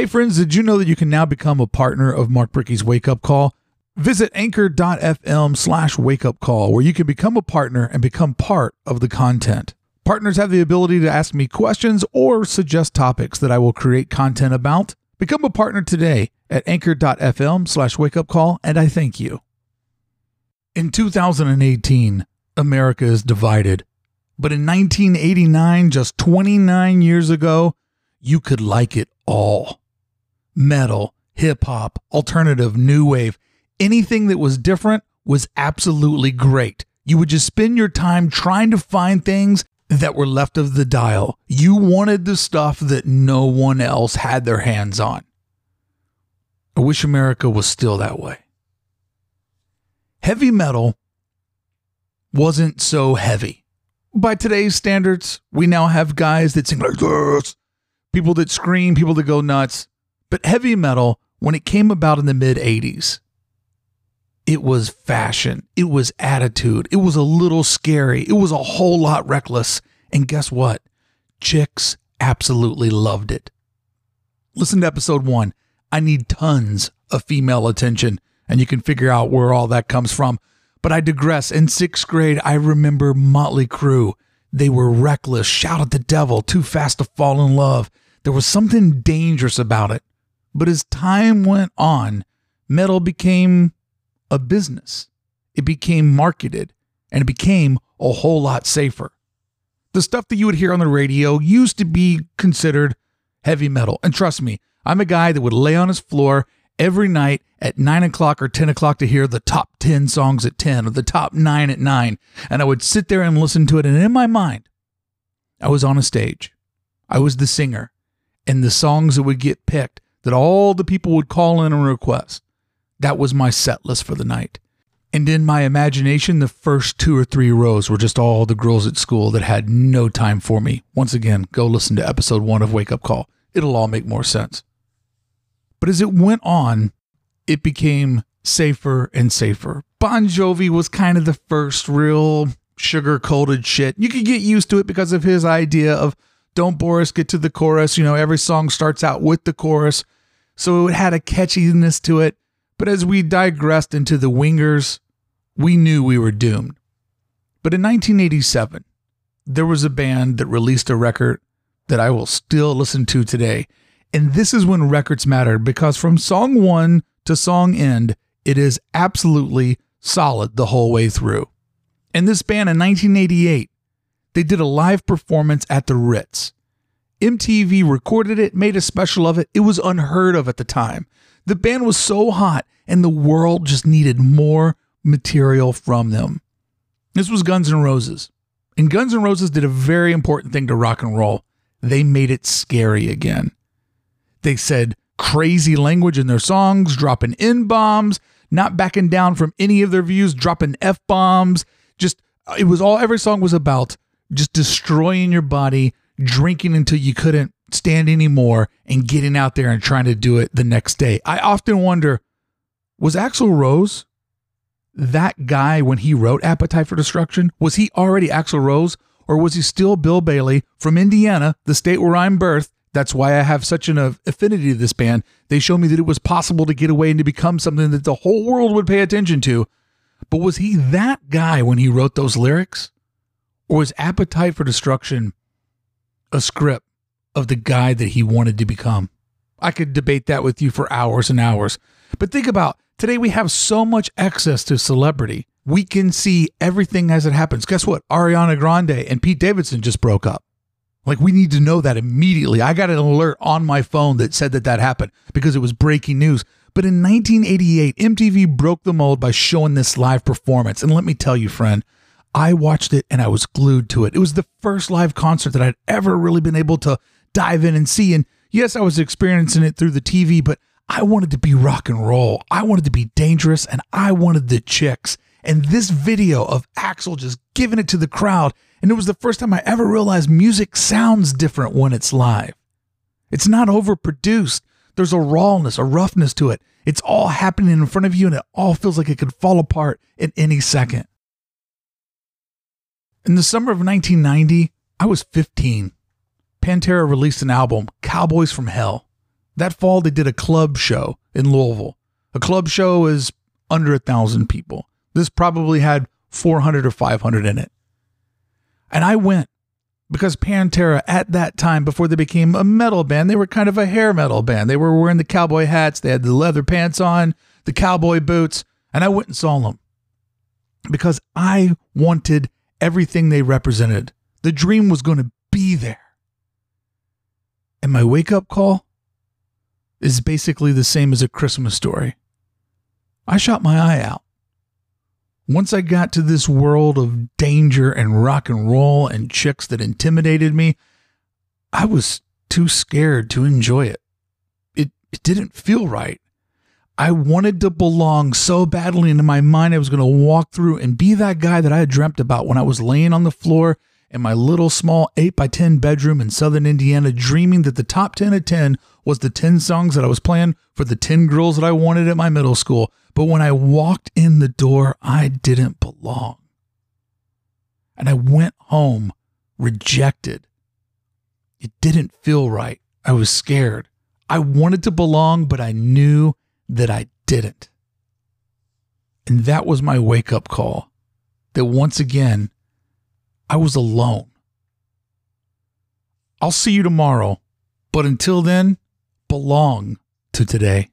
Hey, friends, did you know that you can now become a partner of Mark Bricky's Wake Up Call? Visit anchor.fm slash wake up call, where you can become a partner and become part of the content. Partners have the ability to ask me questions or suggest topics that I will create content about. Become a partner today at anchor.fm slash wake up call, and I thank you. In 2018, America is divided. But in 1989, just 29 years ago, you could like it all metal, hip hop, alternative, new wave, anything that was different was absolutely great. You would just spend your time trying to find things that were left of the dial. You wanted the stuff that no one else had their hands on. I wish America was still that way. Heavy metal wasn't so heavy. By today's standards, we now have guys that sing like this, people that scream, people that go nuts. But heavy metal, when it came about in the mid 80s, it was fashion, it was attitude, it was a little scary, it was a whole lot reckless. And guess what? Chicks absolutely loved it. Listen to episode one. I need tons of female attention, and you can figure out where all that comes from. But I digress. In sixth grade, I remember Motley Crue. They were reckless, shout at the devil, too fast to fall in love. There was something dangerous about it. But as time went on, metal became a business. It became marketed and it became a whole lot safer. The stuff that you would hear on the radio used to be considered heavy metal. And trust me, I'm a guy that would lay on his floor every night at 9 o'clock or 10 o'clock to hear the top 10 songs at 10 or the top 9 at 9. And I would sit there and listen to it. And in my mind, I was on a stage. I was the singer. And the songs that would get picked that all the people would call in and request. That was my set list for the night. And in my imagination, the first two or three rows were just all the girls at school that had no time for me. Once again, go listen to episode one of Wake Up Call. It'll all make more sense. But as it went on, it became safer and safer. Bon Jovi was kind of the first real sugar coated shit. You could get used to it because of his idea of don't Boris get to the chorus. You know, every song starts out with the chorus. So it had a catchiness to it. But as we digressed into the wingers, we knew we were doomed. But in 1987, there was a band that released a record that I will still listen to today. And this is when records mattered because from song one to song end, it is absolutely solid the whole way through. And this band in 1988 they did a live performance at the Ritz. MTV recorded it, made a special of it. It was unheard of at the time. The band was so hot, and the world just needed more material from them. This was Guns N' Roses. And Guns N' Roses did a very important thing to rock and roll. They made it scary again. They said crazy language in their songs, dropping N bombs, not backing down from any of their views, dropping F bombs. Just, uh, it was all every song was about just destroying your body, drinking until you couldn't stand anymore, and getting out there and trying to do it the next day. I often wonder was Axl Rose that guy when he wrote Appetite for Destruction? Was he already Axl Rose? Or was he still Bill Bailey from Indiana, the state where I'm birthed? That's why I have such an affinity to this band. They showed me that it was possible to get away and to become something that the whole world would pay attention to. But was he that guy when he wrote those lyrics? Or was Appetite for Destruction a script of the guy that he wanted to become? I could debate that with you for hours and hours. But think about today we have so much access to celebrity. We can see everything as it happens. Guess what? Ariana Grande and Pete Davidson just broke up. Like we need to know that immediately. I got an alert on my phone that said that that happened because it was breaking news. But in 1988, MTV broke the mold by showing this live performance. And let me tell you, friend, I watched it and I was glued to it. It was the first live concert that I'd ever really been able to dive in and see. And yes, I was experiencing it through the TV, but I wanted to be rock and roll. I wanted to be dangerous and I wanted the chicks. And this video of Axl just giving it to the crowd. And it was the first time I ever realized music sounds different when it's live. It's not overproduced. There's a rawness, a roughness to it. It's all happening in front of you and it all feels like it could fall apart at any second. In the summer of 1990, I was 15. Pantera released an album, Cowboys from Hell. That fall, they did a club show in Louisville. A club show is under a thousand people. This probably had 400 or 500 in it. And I went because Pantera at that time, before they became a metal band, they were kind of a hair metal band. They were wearing the cowboy hats, they had the leather pants on, the cowboy boots, and I went and saw them because I wanted everything they represented. The dream was going to be there. And my wake up call is basically the same as a Christmas story. I shot my eye out. Once I got to this world of danger and rock and roll and chicks that intimidated me, I was too scared to enjoy it. It, it didn't feel right. I wanted to belong so badly into my mind. I was going to walk through and be that guy that I had dreamt about when I was laying on the floor in my little small 8 by 10 bedroom in southern Indiana, dreaming that the top 10 of 10 was the 10 songs that I was playing for the 10 girls that I wanted at my middle school. But when I walked in the door, I didn't belong. And I went home rejected. It didn't feel right. I was scared. I wanted to belong, but I knew that I didn't. And that was my wake up call that once again, I was alone. I'll see you tomorrow, but until then, belong to today.